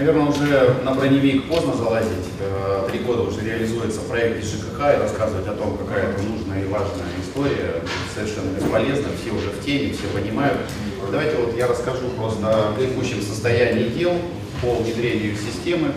Наверное, уже на броневик поздно залазить. Э, три года уже реализуется проект ЖКХ и рассказывать о том, какая это нужная и важная история, совершенно бесполезно. Все уже в теме, все понимают. Давайте вот я расскажу просто о текущем состоянии дел по внедрению системы.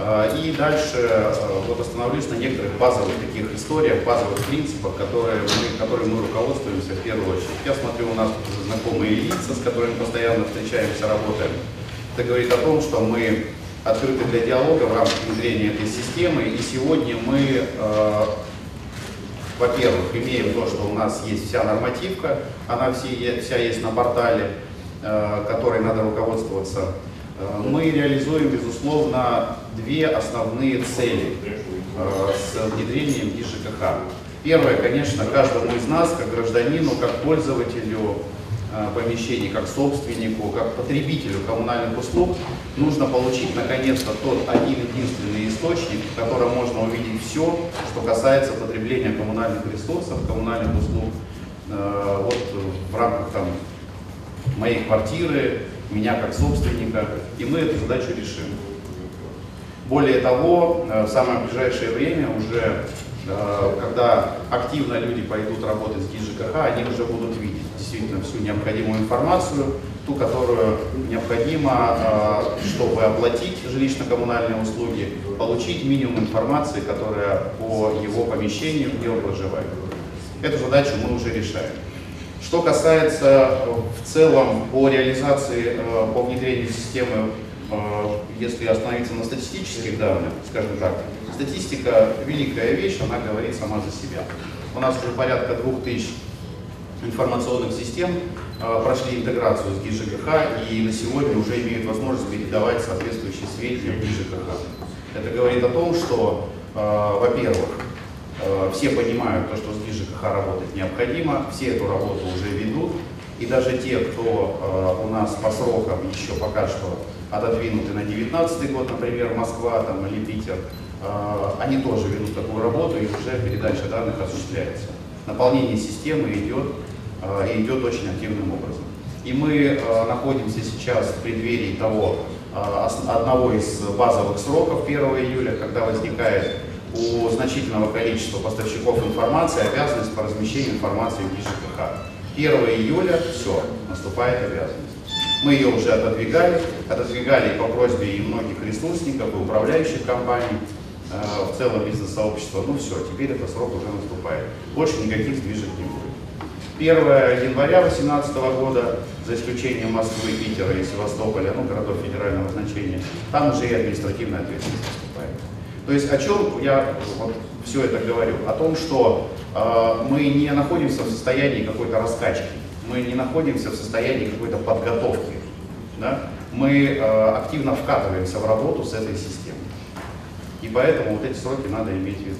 Э, и дальше э, вот остановлюсь на некоторых базовых таких историях, базовых принципах, которые мы, которыми мы руководствуемся в первую очередь. Я смотрю, у нас знакомые лица, с которыми постоянно встречаемся, работаем. Это говорит о том, что мы открыты для диалога в рамках внедрения этой системы. И сегодня мы, э, во-первых, имеем то, что у нас есть вся нормативка, она все, вся есть на портале, э, которой надо руководствоваться. Э, мы реализуем, безусловно, две основные цели э, с внедрением ИЖКХ. Первое, конечно, каждому из нас, как гражданину, как пользователю помещений, как собственнику, как потребителю коммунальных услуг, нужно получить наконец-то тот один единственный источник, в котором можно увидеть все, что касается потребления коммунальных ресурсов, коммунальных услуг, вот в рамках там, моей квартиры, меня как собственника, и мы эту задачу решим. Более того, э, в самое ближайшее время уже, э, когда активно люди пойдут работать с ГИЖКХ, они уже будут видеть действительно всю необходимую информацию, ту, которую необходимо, э, чтобы оплатить жилищно-коммунальные услуги, получить минимум информации, которая по его помещению, где он проживает. Эту задачу мы уже решаем. Что касается э, в целом по реализации, э, по внедрению системы, э, если остановиться на статистических данных, скажем так, статистика великая вещь, она говорит сама за себя. У нас уже порядка 2000 информационных систем прошли интеграцию с ГИЖКХ и на сегодня уже имеют возможность передавать соответствующие сведения в ГИЖКХ. Это говорит о том, что, во-первых, Э, все понимают, то, что с ГИЖКХ работать необходимо, все эту работу уже ведут. И даже те, кто э, у нас по срокам еще пока что отодвинуты на 2019 год, например, Москва там, или Питер, э, они тоже ведут такую работу и уже передача данных осуществляется. Наполнение системы идет и идет очень активным образом. И мы находимся сейчас в преддверии того, одного из базовых сроков 1 июля, когда возникает у значительного количества поставщиков информации обязанность по размещению информации в ГИЖКХ. 1 июля все, наступает обязанность. Мы ее уже отодвигали, отодвигали по просьбе и многих ресурсников, и управляющих компаний, э, в целом бизнес-сообщества. Ну все, теперь этот срок уже наступает. Больше никаких сдвижек не будет. 1 января 2018 года, за исключением Москвы, Питера и Севастополя, ну, городов федерального значения, там уже и административная ответственность наступает. То есть о чем я вот все это говорю? О том, что э, мы не находимся в состоянии какой-то раскачки, мы не находимся в состоянии какой-то подготовки. Да? Мы э, активно вкатываемся в работу с этой системой. И поэтому вот эти сроки надо иметь в виду.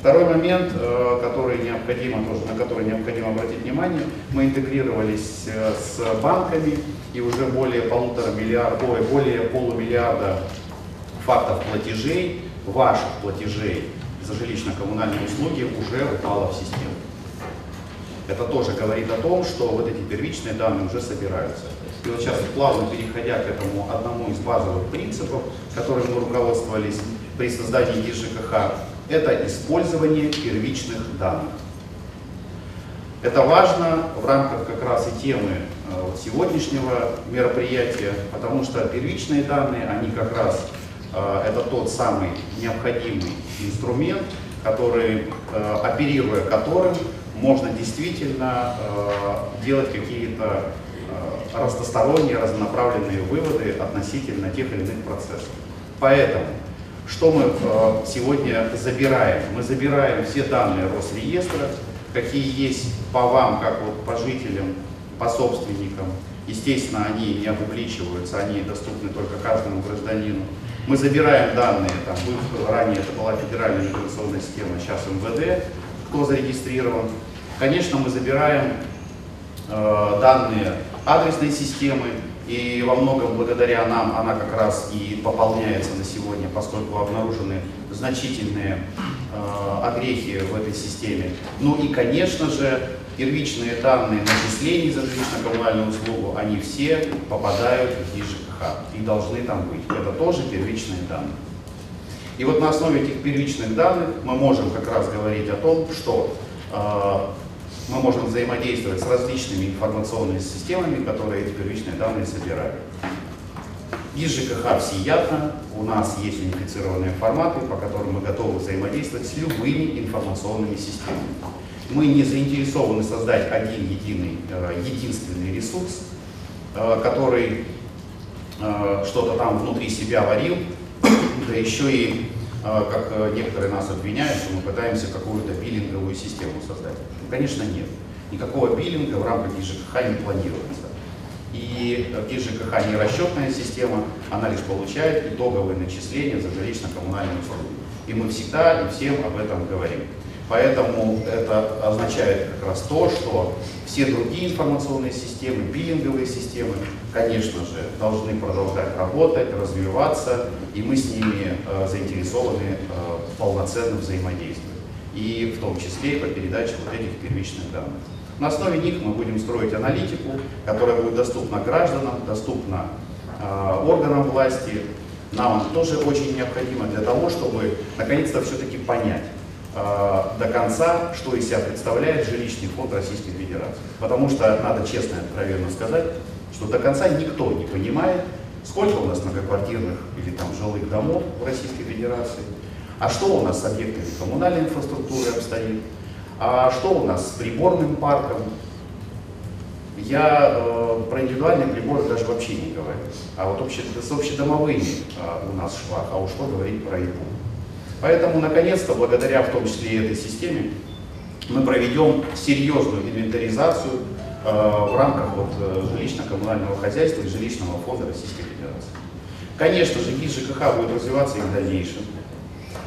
Второй момент, э, который необходимо, тоже, на который необходимо обратить внимание, мы интегрировались э, с банками и уже более полутора миллиарда, более полумиллиарда фактов платежей ваших платежей за жилищно-коммунальные услуги уже упало в систему. Это тоже говорит о том, что вот эти первичные данные уже собираются. И вот сейчас, плавно переходя к этому одному из базовых принципов, которым мы руководствовались при создании ЕЖКХ, это использование первичных данных. Это важно в рамках как раз и темы э, сегодняшнего мероприятия, потому что первичные данные, они как раз это тот самый необходимый инструмент, который, э, оперируя которым, можно действительно э, делать какие-то разносторонние, разнонаправленные выводы относительно тех или иных процессов. Поэтому, что мы сегодня забираем? Мы забираем все данные Росреестра, какие есть по вам, как вот по жителям, по собственникам. Естественно, они не опубличиваются, они доступны только каждому гражданину. Мы забираем данные, там, ранее это была федеральная миграционная система, сейчас МВД, кто зарегистрирован. Конечно, мы забираем э, данные адресной системы, и во многом благодаря нам она как раз и пополняется на сегодня, поскольку обнаружены значительные э, огрехи в этой системе. Ну и, конечно же, первичные данные начислений за жилищно-коммунальную услугу, они все попадают в ЕЖКХ и должны там быть. Это тоже первичные данные. И вот на основе этих первичных данных мы можем как раз говорить о том, что э, мы можем взаимодействовать с различными информационными системами, которые эти первичные данные собирают. Из ЖКХ всеядно у нас есть унифицированные форматы, по которым мы готовы взаимодействовать с любыми информационными системами. Мы не заинтересованы создать один единый, э, единственный ресурс, э, который э, что-то там внутри себя варил, да еще и, как некоторые нас обвиняют, что мы пытаемся какую-то биллинговую систему создать. Ну, конечно, нет. Никакого биллинга в рамках ЖКХ не планируется. И в ЖКХ не расчетная система, она лишь получает итоговые начисления за жилищно-коммунальные услуги. И мы всегда и всем об этом говорим. Поэтому это означает как раз то, что все другие информационные системы, биллинговые системы, конечно же, должны продолжать работать, развиваться, и мы с ними э, заинтересованы э, в полноценном взаимодействии. И в том числе и по передаче вот этих первичных данных. На основе них мы будем строить аналитику, которая будет доступна гражданам, доступна э, органам власти. Нам тоже очень необходимо для того, чтобы наконец-то все-таки понять до конца, что из себя представляет жилищный фонд Российской Федерации. Потому что надо честно и откровенно сказать, что до конца никто не понимает, сколько у нас многоквартирных или там жилых домов в Российской Федерации, а что у нас с объектами коммунальной инфраструктуры обстоит, а что у нас с приборным парком? Я э, про индивидуальные приборы даже вообще не говорю. А вот обще, с общедомовыми э, у нас швах, а уж что говорить про ИПУ. Поэтому, наконец-то, благодаря в том числе и этой системе, мы проведем серьезную инвентаризацию э, в рамках вот, э, жилищно-коммунального хозяйства и жилищного фонда Российской Федерации. Конечно же, ГИС ЖКХ будет развиваться и в дальнейшем.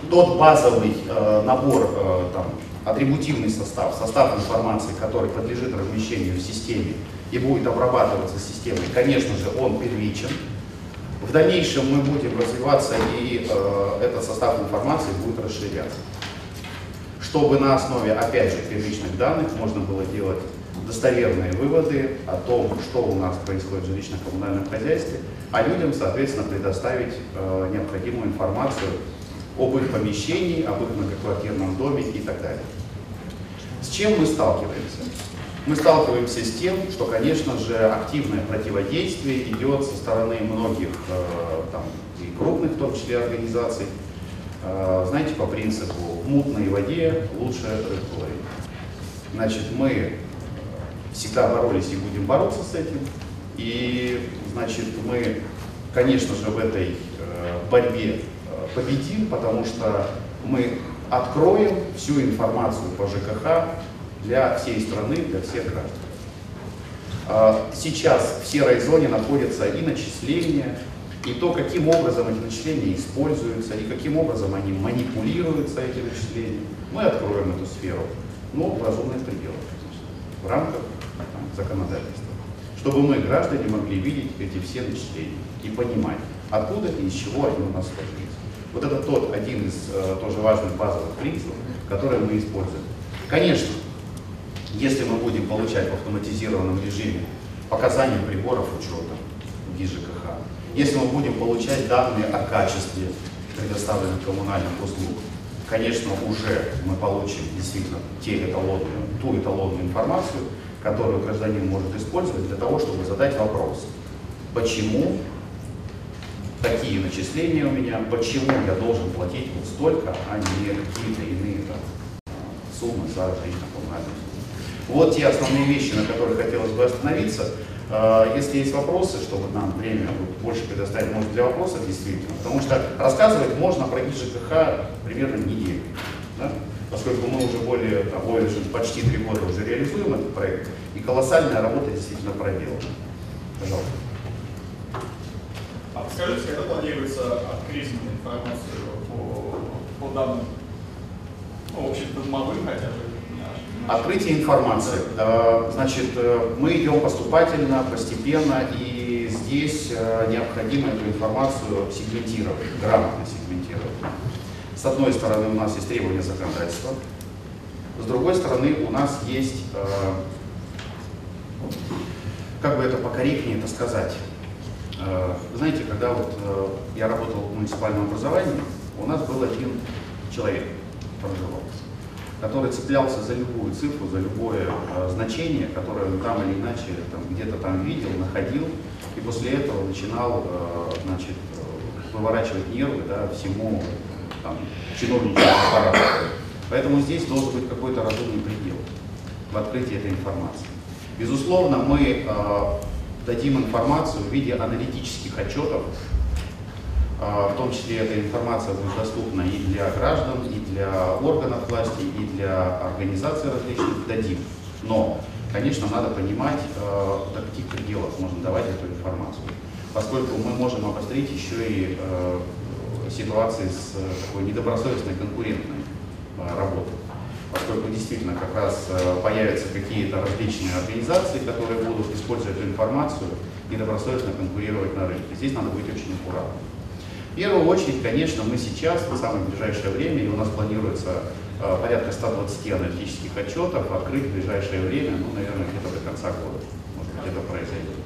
Тот базовый э, набор э, там, атрибутивный состав, состав информации, который подлежит размещению в системе и будет обрабатываться системой, конечно же, он первичен. В дальнейшем мы будем развиваться и э, этот состав информации будет расширяться. Чтобы на основе, опять же, первичных данных можно было делать достоверные выводы о том, что у нас происходит в жилищно-коммунальном хозяйстве, а людям, соответственно, предоставить э, необходимую информацию об их помещении, об их многоквартирном доме и так далее. С чем мы сталкиваемся? Мы сталкиваемся с тем, что, конечно же, активное противодействие идет со стороны многих э, там, и крупных, в том числе, организаций. Э, знаете, по принципу «в мутной воде лучше рыбку ловить». Значит, мы всегда боролись и будем бороться с этим. И, значит, мы, конечно же, в этой э, борьбе победим, потому что мы откроем всю информацию по ЖКХ для всей страны, для всех граждан. А, сейчас в серой зоне находятся и начисления, и то, каким образом эти начисления используются, и каким образом они манипулируются, эти начисления. Мы откроем эту сферу, но в разумных пределах, в рамках законодательства. Чтобы мы, граждане, могли видеть эти все начисления и понимать, откуда и из чего они у нас сложились. Вот это тот один из э, тоже важных базовых принципов, который мы используем. Конечно, если мы будем получать в автоматизированном режиме показания приборов учета в ГИЖКХ, если мы будем получать данные о качестве предоставленных коммунальных услуг, конечно, уже мы получим действительно те эталонную, ту эталонную информацию, которую гражданин может использовать для того, чтобы задать вопрос, почему такие начисления у меня, почему я должен платить вот столько, а не какие-то иные там, суммы за жилищно-коммунальные Вот те основные вещи, на которых хотелось бы остановиться. А, если есть вопросы, чтобы нам время больше предоставить, может, для вопросов действительно, потому что рассказывать можно про ГИЖКХ примерно неделю. Да? Поскольку мы уже более, там, более почти три года уже реализуем этот проект, и колоссальная работа действительно проделана. Пожалуйста. А скажите, когда планируется открыть информацию по, по данным, ну, общедомовым хотя бы? Открытие информации. Э, значит, э, мы идем поступательно, постепенно, и здесь э, необходимо эту информацию сегментировать, грамотно сегментировать. С одной стороны, у нас есть требования законодательства, С другой стороны, у нас есть, как бы это покорректнее это сказать, знаете, когда вот я работал в муниципальном образовании, у нас был один человек, проживал, который цеплялся за любую цифру, за любое э, значение, которое он там или иначе где-то там видел, находил, и после этого начинал э, значит, э, выворачивать нервы да, всему там, чиновничьему аппарату. Поэтому здесь должен быть какой-то разумный предел в открытии этой информации. Безусловно, мы э, дадим информацию в виде аналитических отчетов, в том числе эта информация будет доступна и для граждан, и для органов власти, и для организаций различных дадим. Но, конечно, надо понимать, а, до каких пределов можно давать эту информацию, поскольку мы можем обострить еще и а, ситуации с такой недобросовестной конкурентной работой поскольку действительно как раз э, появятся какие-то различные организации, которые будут, использовать эту информацию и добросовестно конкурировать на рынке. Здесь надо быть очень аккуратным. В первую очередь, конечно, мы сейчас, в самое ближайшее время, и у нас планируется э, порядка 120 аналитических отчетов, открыть в ближайшее время, ну, наверное, где-то до конца года, может быть, это произойдет.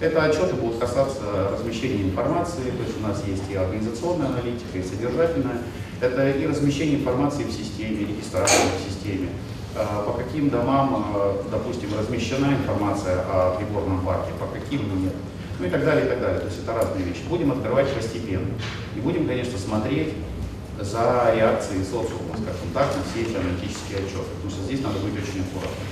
Это отчеты будут касаться размещения информации, то есть у нас есть и организационная аналитика, и содержательная. Это и размещение информации в системе, регистрация в системе, а, по каким домам, а, допустим, размещена информация о приборном парке, по каким нет, ну и так далее, и так далее. То есть это разные вещи. Будем открывать постепенно. И будем, конечно, смотреть за реакцией социума, скажем так, на все эти аналитические отчеты, потому что здесь надо быть очень аккуратным.